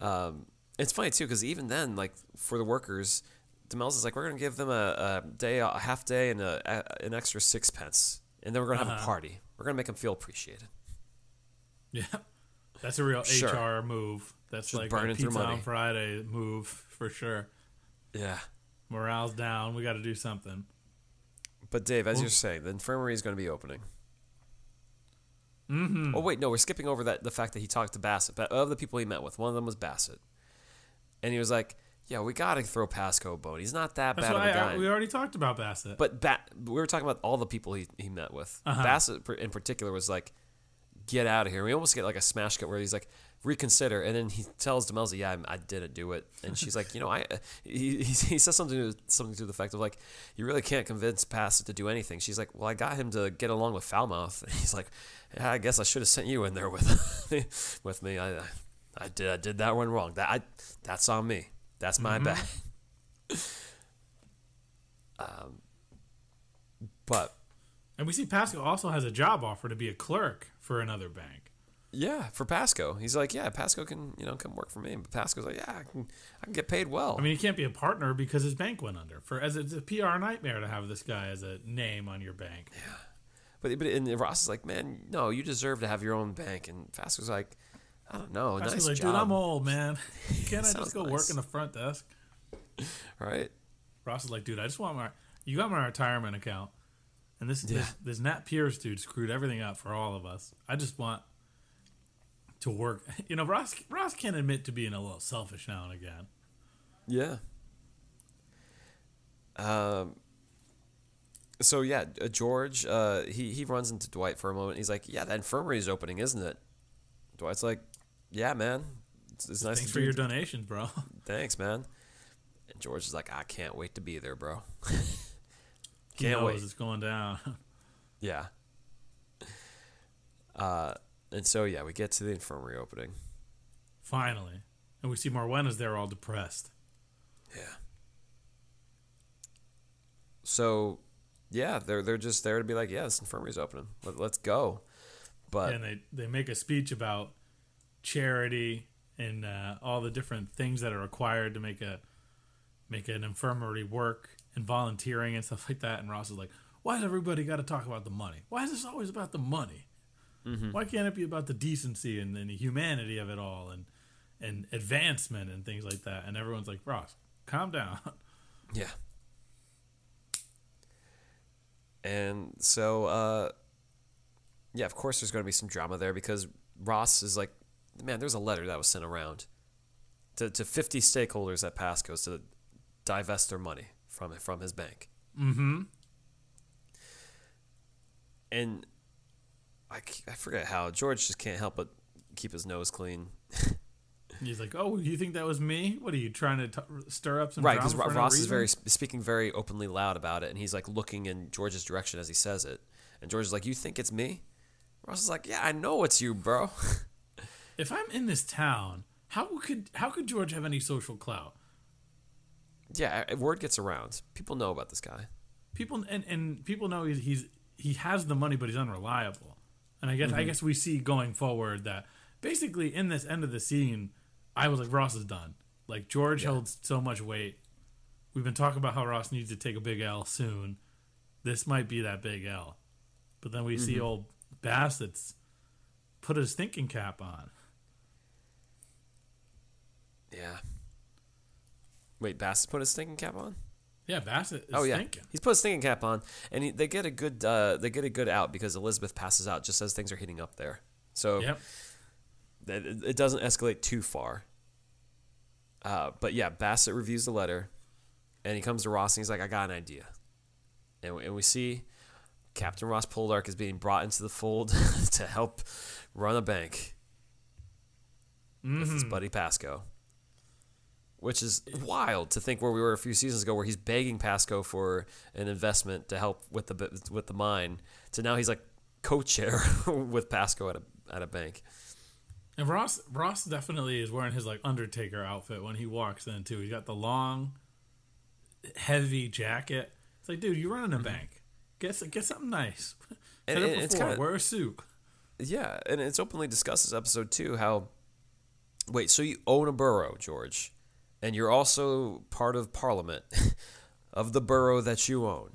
Um, it's funny too because even then, like for the workers, Demels is like, we're gonna give them a, a day, a half day, and a, a, an extra sixpence, and then we're gonna have a Uh-huh. party. We're gonna make them feel appreciated. Yeah, that's a real Sure. HR move. That's Just like burning a through pizza money. on Friday move for sure. Yeah. Morale's down. We got to do something. But Dave, as Well- you're saying, the infirmary is gonna be opening. Mm-hmm. Oh wait, no, we're skipping over that the fact that he talked to Bassett. But of the people he met with, one of them was Bassett, and he was like, "Yeah, we gotta throw Pascoe a bone. He's not that That's bad of a guy." I, we already talked about Bassett. But ba- we were talking about all the people he, he met with. Uh-huh. Bassett in particular was like, "Get out of here." We almost get like a smash cut where he's like, "Reconsider," and then he tells Demelza, "Yeah, I, I didn't do it," and she's like, "You know, I." He, he, says something to something to the effect of like, "You really can't convince Bassett to do anything." She's like, "Well, I got him to get along with Falmouth," and he's like, yeah, "I guess I should have sent you in there with with me. I I did I did that one wrong. That I that's on me. That's my Mm-hmm. bad." um, but and we see Pascoe also has a job offer to be a clerk for another bank. Yeah, for Pascoe. He's like, yeah, Pascoe can, you know, come work for me. But Pascoe's like, yeah, I can, I can get paid well. I mean, he can't be a partner because his bank went under. For as it's a PR nightmare to have this guy as a name on your bank. Yeah, but but and Ross is like, man, no, you deserve to have your own bank. And Pascoe's like, I don't know, Pascoe's nice like, job, dude, I'm old, man. Can't I just go nice. work in the front desk? right? Ross is like, dude, I just want my. You got my retirement account, and this Yeah. this, this Nat Pearce dude screwed everything up for all of us. I just want to work. You know, Ross Ross can admit to being a little selfish now and again. Yeah. Um. So yeah, uh, George, uh, he he runs into Dwight for a moment. He's like, yeah, that infirmary is opening, isn't it? Dwight's like, yeah, man. It's, it's nice Thanks to for your donations, bro. Thanks, man. And George is like, I can't wait to be there, bro. Can't wait. it's going down. Yeah. Uh, and so yeah, we get to the infirmary opening. Finally, and we see Morwenna's there, all depressed. Yeah. So, yeah, they're they're just there to be like, yeah, this infirmary's opening. Let, let's go. But and they they make a speech about charity and uh, all the different things that are required to make a make an infirmary work and volunteering and stuff like that. And Ross is like, "Why does everybody got to talk about the money? Why is this always about the money? Why can't it be about the decency and, and the humanity of it all and and advancement and things like that?" And everyone's like, "Ross, calm down." yeah. And so, uh, yeah, of course, there's going to be some drama there because Ross is like, man, there's a letter that was sent around to, to 50 stakeholders at Pascoe's to divest their money from from his bank. mm-hmm. and I, I forget how George just can't help but keep his nose clean. He's like, "Oh, you think that was me? What are you trying to t- stir up some right, because for no Ross is reason?" very speaking very openly loud about it, and he's like looking in George's direction as he says it. And George is like, "You think it's me?" Ross is like, "Yeah, I know it's you, bro." if I'm in this town, how could how could George have any social clout? yeah, word gets around. People know about this guy. People and, and people know he's, he's he has the money, but he's unreliable. And I guess I mm-hmm. guess we see going forward that basically in this end of the scene, I was like Ross is done. Like George held so much weight. We've been talking about how Ross needs to take a big L soon. This might be that big L. But then we see mm-hmm. old Bassett's put his thinking cap on. Yeah. Wait, Bass put his thinking cap on? Yeah, Bassett is oh yeah, thinking. he's put his thinking cap on, and he, they get a good uh, they get a good out because Elizabeth passes out just as things are heating up there. So Yep. it it doesn't escalate too far. Uh, but yeah, Bassett reviews the letter, and he comes to Ross and he's like, "I got an idea," and we, and we see Captain Ross Poldark is being brought into the fold to help run a bank with his buddy Pascoe, which is wild to think where we were a few seasons ago, where he's begging Pascoe for an investment to help with the with the mine, to now he's like co-chair with Pascoe at a at a bank. And Ross Ross definitely is wearing his like Undertaker outfit when he walks in too. He's got the long, heavy jacket. It's like, dude, you're running a mm-hmm. bank. Get get something nice. And Said it it- it's before. kinda- Wear a suit. Yeah, and it's openly discussed this episode too. How wait, so you own a borough, George, and you're also part of Parliament of the borough that you own,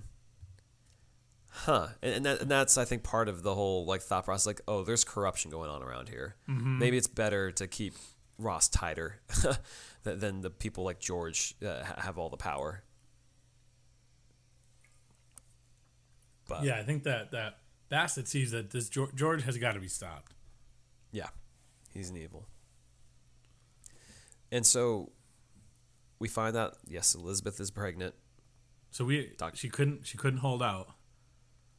huh? And, and, that, and that's I think part of the whole like thought process. Like, oh, there's corruption going on around here. Maybe it's better to keep Ross tighter than, than the people like George uh, have all the power. But Yeah, I think that that Bassett sees that this George, George has got to be stopped. Yeah, he's an evil. And so we find out yes, Elizabeth is pregnant. So we Doc- she couldn't she couldn't hold out.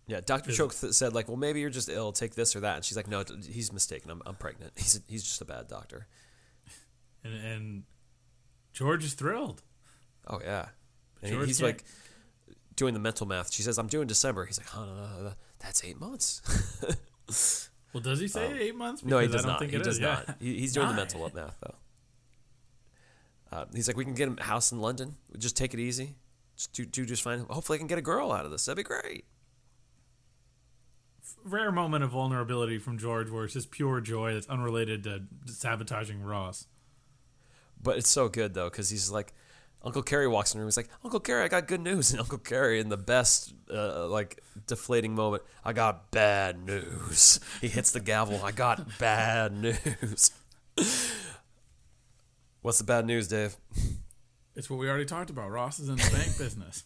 Yeah, Doctor Choake th- said like, well, maybe you're just ill. Take this or that, and she's like, no, he's mistaken. I'm, I'm pregnant. He's he's just a bad doctor. And and George is thrilled. Oh yeah, he's can't- like doing the mental math. She says, I'm doing December. He's like, no, no, no, that's eight months. Well, does he say um, eight months? no, he does I don't not. think He does is, yeah. not. He, he's doing the mental math though. Uh, he's like, we can get a house in London. We Just take it easy. Just do, do just fine. Hopefully, I can get a girl out of this. That'd be great. Rare moment of vulnerability from George, where it's just pure joy that's unrelated to sabotaging Ross. But it's so good though, because he's like, Uncle Cary walks in the room. He's like, Uncle Cary, I got good news. And Uncle Cary, in the best, uh, like, deflating moment, I got bad news. He hits the gavel. I got bad news. What's the bad news, Dave? It's what we already talked about. Ross is in the bank business.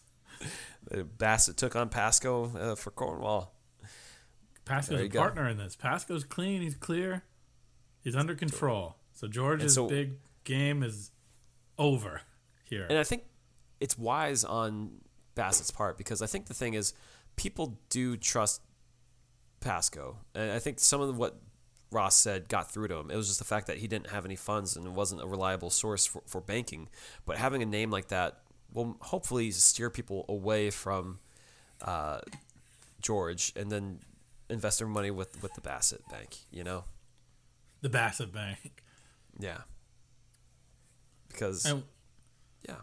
Bassett took on Pascoe uh, for Cornwall. Pascoe's a go. partner in this. Pascoe's clean. He's clear. He's under control. So George's so- big game is over here. And I think it's wise on Bassett's part because I think the thing is, people do trust Pascoe, and I think some of what Ross said got through to him. It was just the fact that he didn't have any funds and it wasn't a reliable source for, for banking. But having a name like that will hopefully steer people away from uh, George and then invest their money with, with the Bassett Bank. You know, the Bassett Bank. yeah, because. And Yeah.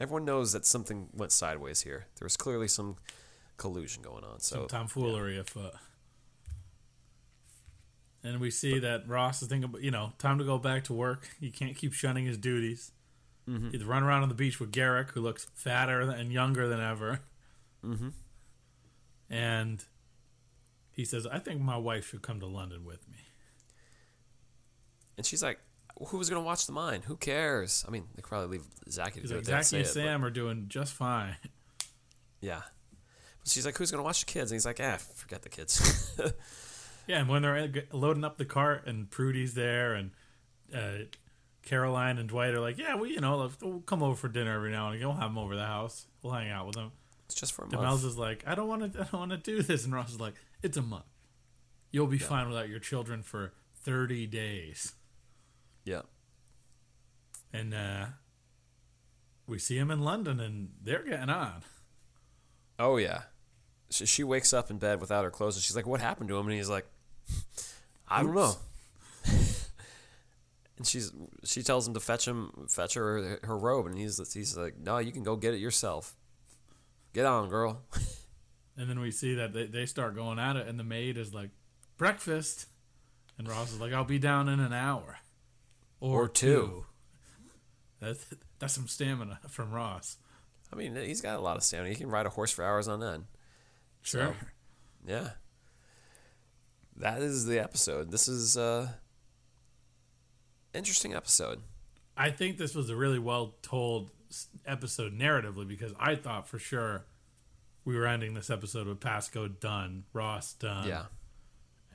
Everyone knows that something went sideways here. There was clearly some collusion going on. So some tomfoolery afoot. And we see that Ross is thinking, you know, time to go back to work. He can't keep shunning his duties. Mm-hmm. He's run around on the beach with Garrick, who looks fatter and younger than ever. Mm-hmm. And he says, I think my wife should come to London with me. and she's like, "Who was gonna watch the mine? Who cares? I mean, they could probably leave Zacky to do like, Zacky and say it, but- Sam are doing just fine. yeah. But she's like, "Who's gonna watch the kids?" And he's like, "Ah, forget the kids." Yeah, and when they're loading up the cart and Prudie's there and uh, Caroline and Dwight are like, yeah, we, you know, we'll come over for dinner every now and again. We'll have them over the house. We'll hang out with them. it's just for a DeMel's month. is like, I don't want to, I don't want to do this, and Ross is like, it's a month. You'll be fine without your children for thirty days. Yeah. And uh, we see him in London, and they're getting on. Oh yeah. She, she wakes up in bed without her clothes, and she's like, "What happened to him?" And he's like, "I don't know." and she's she tells him to fetch him, fetch her her robe, and he's he's like, "No, you can go get it yourself. Get on, girl." And then we see that they, they start going at it, and the maid is like, breakfast. And Ross is like, I'll be down in an hour. Or two. That's, that's some stamina from Ross. I mean, he's got a lot of stamina. He can ride a horse for hours on end. Sure. Yeah. That is the episode. This is uh interesting episode. I think this was a really well told episode narratively because I thought for sure we were ending this episode with Pascoe done, Ross done. yeah,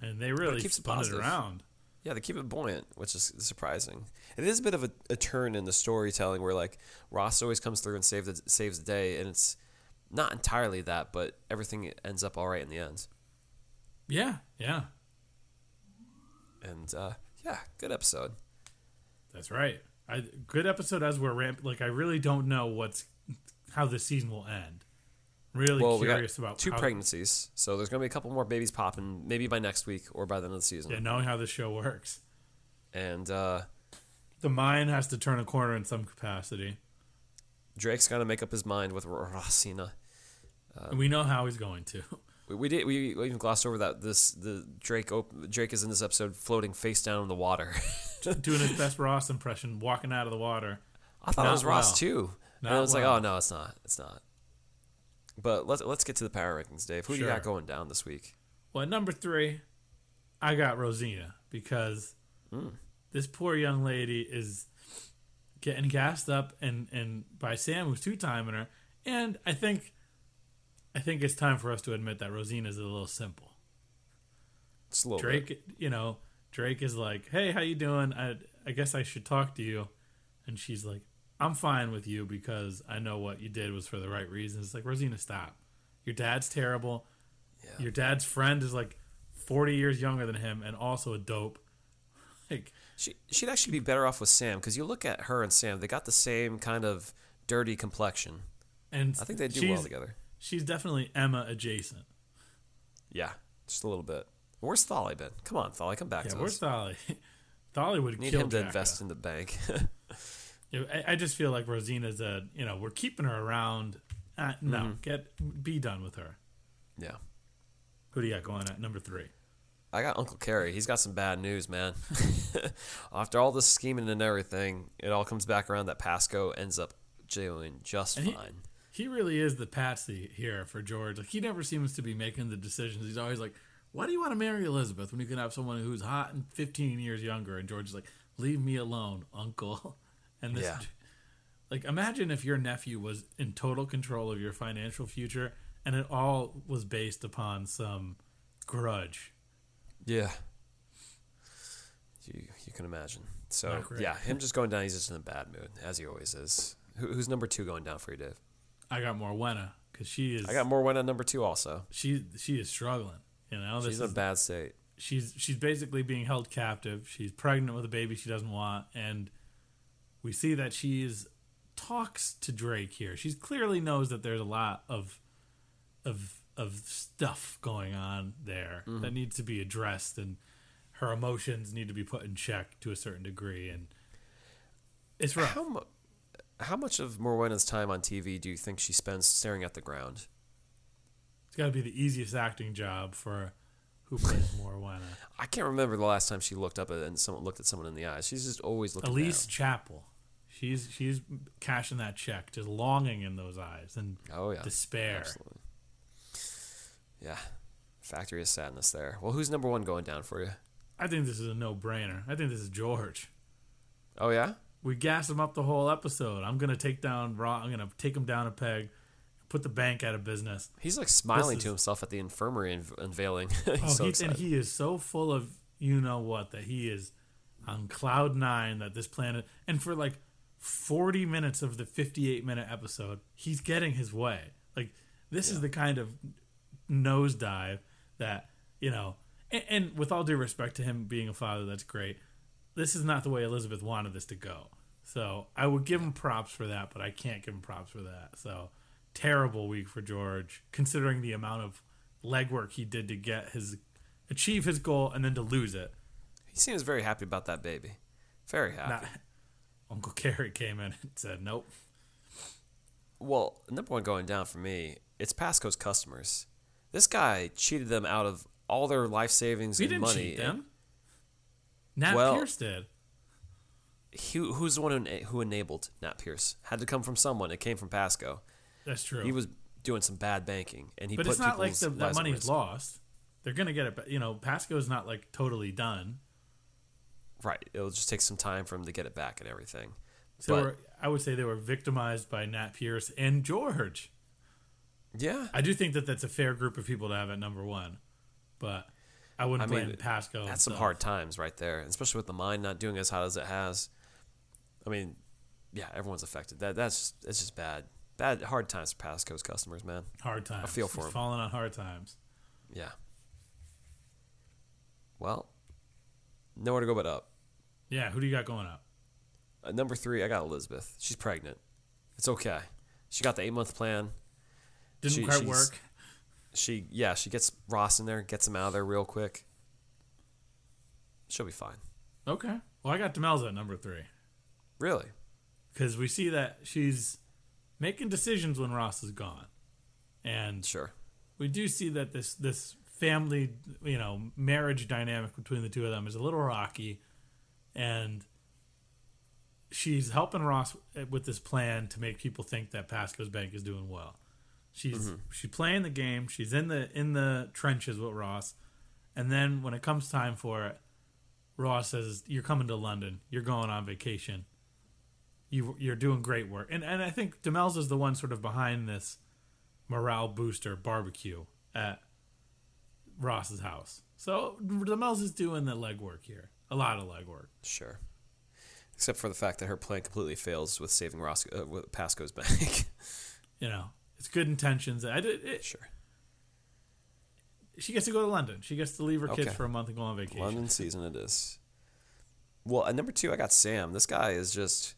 And they really it spun it positive. around. yeah, they keep it buoyant, which is surprising. It is a bit of a, a turn in the storytelling where like Ross always comes through and save the, saves the day, and it's not entirely that, but everything ends up all right in the end. Yeah, yeah. And uh, yeah, good episode. That's right. I good episode as we're ramp like I really don't know what's how this season will end. Really Well, we curious got about two how, pregnancies, so there's gonna be a couple more babies popping, maybe by next week or by the end of the season. Yeah, knowing how this show works. And uh, The mind has to turn a corner in some capacity. Drake's got to make up his mind with Rosina. and we know how he's going to. We, we did. We, even glossed over that. This the Drake. Op- Drake is in this episode floating face down in the water. Doing his best Ross impression, walking out of the water. I thought it Not was Ross well. too. and I was like, oh no, it's not. It's not. But let's let's get to the power rankings, Dave. Who do you got going down this week? Well, at number three, I got Rosina because Hmm. this poor young lady is getting gassed up and, and by Sam who's two timing her. And I think I think it's time for us to admit that Rosina's a little simple. Just a little Drake, bit. you know, Drake is like, "Hey, how you doing? I I guess I should talk to you." And she's like, "I'm fine with you because I know what you did was for the right reasons." It's like, "Rosina, stop. Your dad's terrible. Yeah. Your dad's friend is like 40 years younger than him and also a dope." Like, She she'd actually be better off with Sam because you look at her and Sam. They got the same kind of dirty complexion. and I think they do well together. She's definitely Emma adjacent. Yeah, just a little bit. Where's Tholly been? Come on, Tholly, come back to us. Yeah, to where's us. Tholly? Tholly would Need kill him to Jacka. invest in the bank. I, I just feel like Rosina's a you know we're keeping her around. Uh, no, Mm-hmm. get be done with her. yeah. Who do you got going at number three? I got Uncle Cary. He's got some bad news, man. After all this scheming and everything, it all comes back around that Pascoe ends up doing just And fine. He really is the patsy here for George. Like he never seems to be making the decisions. He's always like, "Why do you want to marry Elizabeth when you can have someone who's hot and 15 years younger?" And George is like, "Leave me alone, Uncle." And this, Yeah. like, imagine if your nephew was in total control of your financial future, and it all was based upon some grudge. Yeah. You, you can imagine. So, yeah, him just going down, he's just in a bad mood, as he always is. Who, who's number two going down for you, Dave? I got Morwenna because she is. I got at number two also. she she is struggling. You know, this She's in a bad state. she's she's basically being held captive. She's pregnant with a baby she doesn't want, and we see that she's talks to Drake here. She clearly knows that there's a lot of of of stuff going on there Mm-hmm. that needs to be addressed, and her emotions need to be put in check to a certain degree, and it's rough. How, how much of Morwenna's time on TV do you think she spends staring at the ground? It's got to be the easiest acting job for who plays Morwenna. I can't remember the last time she looked up at and someone looked at someone in the eyes. She's just always looking Ellise down. Chappell. She's she's cashing that check, just longing in those eyes and Oh yeah, despair. absolutely. Yeah, factory of sadness there. Well, who's number one going down for you? I think this is a no brainer. I think this is George. Oh yeah, We gas him up the whole episode. I'm gonna take down Raw. I'm gonna take him down a peg, put the bank out of business. he's like smiling This to himself at the infirmary unv- unveiling. he's Oh, so he, and he is so full of you know what that he is on cloud nine that this planet and for like 40 minutes of the 58 minute episode he's getting his way like this is the kind of nosedive that you know and, and with all due respect to him being a father that's great this is not the way elizabeth wanted this to go so i would give him props for that but i can't give him props for that so terrible week for george considering the amount of legwork he did to get his achieve his goal and then to lose it he seems very happy about that baby. Very happy. not uncle Cary came in and said nope Well, number one going down for me, it's Pascoe's customers. This guy cheated them out of all their life savings we and didn't money. cheat them nat Well- pearce did He, who's the one who, who enabled Nat Pearce? Had to come from someone. It came from Pascoe. that's true He was doing some bad banking, and he but put it's not like the, that money's risk. lost they're gonna get it you know pascoe's not like totally done Right. It'll just take some time for him to get it back and everything. So But- we're- I would say they were victimized by Nat Pearce and George. Yeah, I do think that that's a fair group of people to have at number one, but I wouldn't I mean, blame Pascoe. that's some hard times right there, especially with the mine not doing as hot as it has. I mean, yeah, everyone's affected. That that's just, it's just bad, bad hard times for Pascoe's customers, man. hard times. I feel for He's falling on hard times. Yeah. Well, nowhere to go but up. Yeah, who do you got going up? Uh, number three, I got Elizabeth. She's pregnant. It's okay. She got the eight month plan. Didn't She- quite work. She yeah, she gets Ross in there, gets him out of there real quick. She'll be fine. Okay. Well, I got Demelza at number three Really? because we see that she's making decisions when Ross is gone, and Sure. we do see that this this family, you know, marriage dynamic between the two of them is a little rocky, and she's helping Ross with this plan to make people think that Pascoe's Bank is doing well. She's she's playing the game. She's in the in the trenches with Ross, and then when it comes time for it, Ross says, "You're coming to London. You're going on vacation. You you're doing great work." And and I think Demelza is the one sort of behind this morale booster barbecue at Ross's house. So Demelza is doing the legwork here. A lot of legwork. Sure. Except for the fact that her plan completely fails with saving Ross, uh, with Pascoe's bank. You know, it's good intentions. I did. It, sure. she gets to go to London. She gets to leave her kids for a month and go on vacation. London season it is. Well, at number two, I got Sam. This guy is just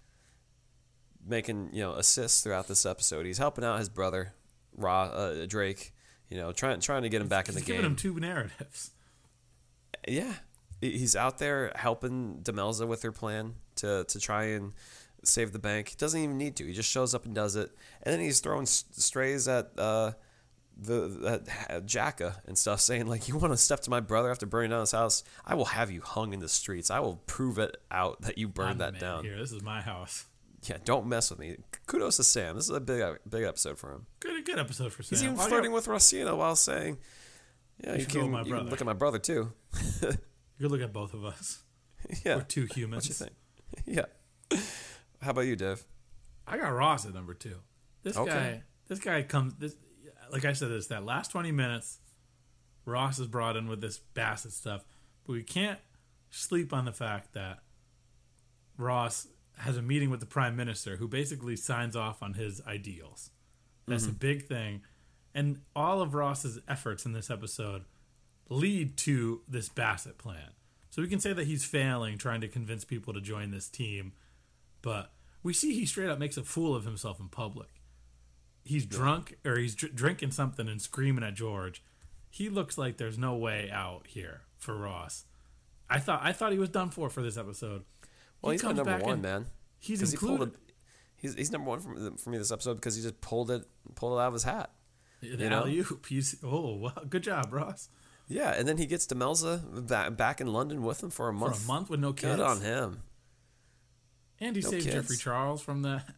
making you know assists throughout this episode. He's helping out his brother, Ra, uh, Drake. You know, trying trying to get him back in the She's giving game. him two narratives. yeah, he's out there helping Demelza with her plan to to try and save the bank. He doesn't even need to. He just shows up and does it, and then he's throwing strays at. Uh, the that Jacka and stuff saying like you want to step to my brother after burning down his house I will have you hung in the streets I will prove it out that you I'm burned that down Here, this is my house. yeah don't mess with me kudos to Sam this is a big big episode for him Good, good episode for Sam. he's even flirting with Rosina while saying yeah you, go can, my you can look at my brother too you can look at both of us. yeah We're two humans. what you think yeah how about you Dev I got Ross at number two. This Okay. guy, this guy comes. This, like I said, this that last twenty minutes, Ross is brought in with this Bassett stuff, but we can't sleep on the fact that Ross has a meeting with the prime minister, who basically signs off on his ideals. That's a mm-hmm. big thing, and all of Ross's efforts in this episode lead to this Bassett plan. So we can say that he's failing trying to convince people to join this team, but we see he straight up makes a fool of himself in public. He's drunk or he's dr- drinking something and screaming at George. He looks like there's no way out here for Ross. I thought I thought he was done for for this episode. well He he's comes number back one man He's 'Cause he included. he's, he's number one for, for me this episode because he just pulled it pulled it out of his hat The you know? alley-oop. He's oh wow, good job, Ross. Yeah, and then he gets Demelza back, back in London with him for a For month. a month with no kids. Good on him. And he No saved kids. Geoffrey Charles from the.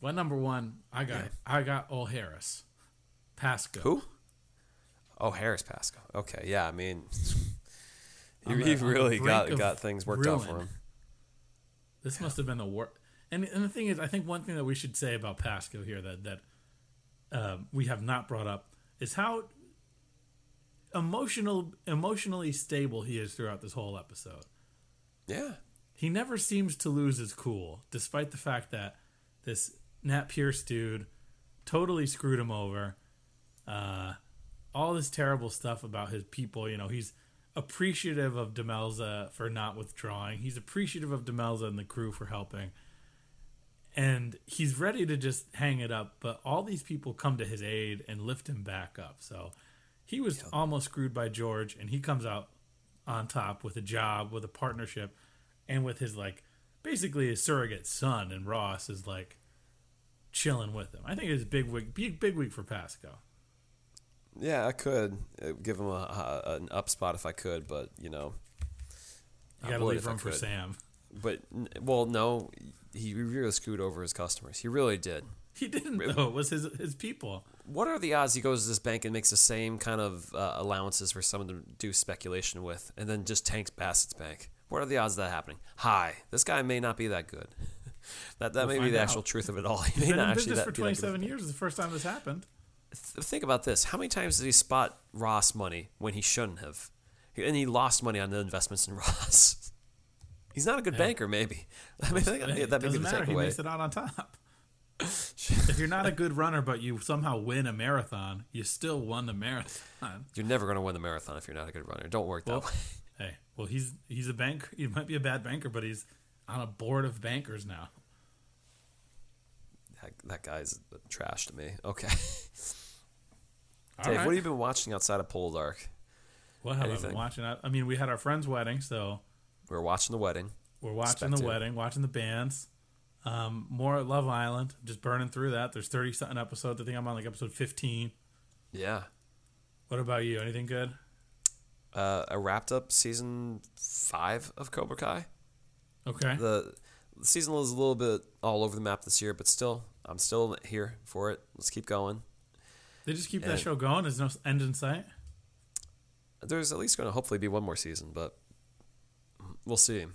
What number one? I got Yeah. I got Ol Harris, Pascoe. Who? Oh, Harris Pascoe. Okay, yeah. I mean, he, the- he really got got things worked out for him. This must have been the worst. And and the thing is, I think one thing that we should say about Pascoe here that that um, we have not brought up is how emotional emotionally stable he is throughout this whole episode. Yeah, He never seems to lose his cool, despite the fact that this Nat Pearce dude totally screwed him over. Uh, all this terrible stuff about his people. You know, he's appreciative of Demelza for not withdrawing. He's appreciative of Demelza and the crew for helping. And he's ready to just hang it up, but all these people come to his aid and lift him back up. So he was almost screwed by George, and he comes out on top with a job, with a partnership, and with his like basically his surrogate son. And Ross is like chilling with him. I think it's a big week, big big week for Pascoe. yeah. I could uh, give him a, a an up spot if I could, but you know, You got to leave room for. Sam. But well, no, he really screwed over his customers. He really did. He didn't though. It was his his people. What are the odds he goes to this bank and makes the same kind of uh, allowances for someone to do speculation with, and then just tanks Bassett's bank? What are the odds of that happening? High. This guy may not be that good. that that We'll may be the out. actual truth of it all. He He's may been not in actually business that, for be that good. 27 years. It's the first time this happened. Th- Think about this. How many times did he spot Ross money when he shouldn't have? And he lost money on the investments in Ross. He's not a good banker, maybe. I mean, I think It that may be doesn't the matter. He makes takeaway. it out on top. if you're not a good runner, but you somehow win a marathon, you still won the marathon. You're never going to win the marathon if you're not a good runner. Don't work that Well, way. Well, he's he's a banker. He might be a bad banker, but he's on a board of bankers now. That, that guy's trash to me. Okay. Dave, right. what have you been watching outside of Poldark? What have I been watching? I, I mean, we had our friend's wedding, so we're watching the wedding. we're watching the wedding, watching the bands. Um, more Love Island, just burning through that. There's 30 something episodes. I think I'm on like episode 15. Yeah. What about you? Anything good? Uh, I wrapped up season five of Cobra Kai. Okay. The, the season was a little bit all over the map this year, but still, I'm still here for it. Let's keep going. They just keep and- that show going. There's no end in sight. There's at least going to hopefully be one more season, but we'll see.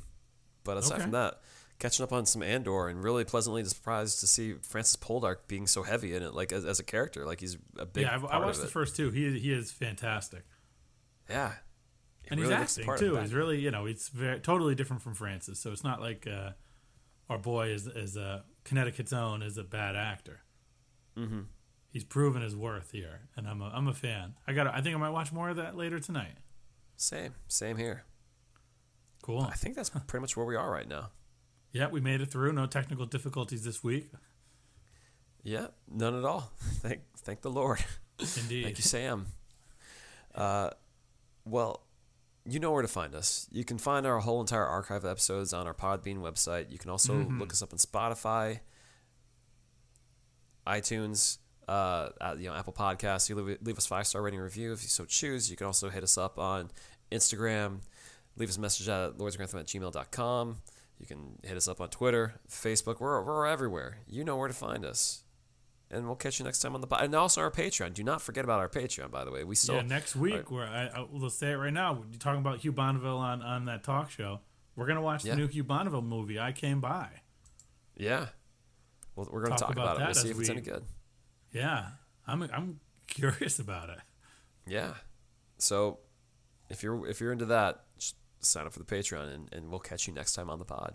But aside Okay. from that, catching up on some Andor and really pleasantly surprised to see Francis Poldark being so heavy in it, like as, as a character, like he's a big yeah, I watched the first two. He he is fantastic, Yeah, and really he's acting too. He's really you know he's very totally different from Francis. So it's not like uh, our boy is is a Connecticut's own is a bad actor. Mhm. He's proven his worth here, and I'm a I'm a fan. I got I think I might watch more of that later tonight. Same, same here. Cool. I think that's pretty much where we are right now. Yeah, we made it through. No technical difficulties this week. Yeah, none at all. Thank, thank the Lord. Indeed. Thank you, Sam. Uh, well, you know where to find us. You can find our whole entire archive of episodes on our Podbean website. You can also Mm-hmm. look us up on Spotify, iTunes, uh, at, you know, Apple Podcasts. You leave, leave us five star rating review if you so choose. You can also hit us up on Instagram. Leave us a message at lordsgrantham at gmail.com. You can hit us up on Twitter, Facebook. We're, we're everywhere. You know where to find us. And we'll catch you next time on the pod. And also our Patreon. Do not forget about our Patreon, by the way. We still yeah, next week, where I, I let's say it right now. You're talking about Hugh Bonneville on on that talk show. We're gonna watch Yeah. the new Hugh Bonneville movie. I came by. Yeah. Well, we're going to Talk talk about about, it. We'll see if it's we- any good. Yeah, I'm I'm curious about it. Yeah. So if you're if you're into that, just sign up for the Patreon and, and we'll catch you next time on the pod.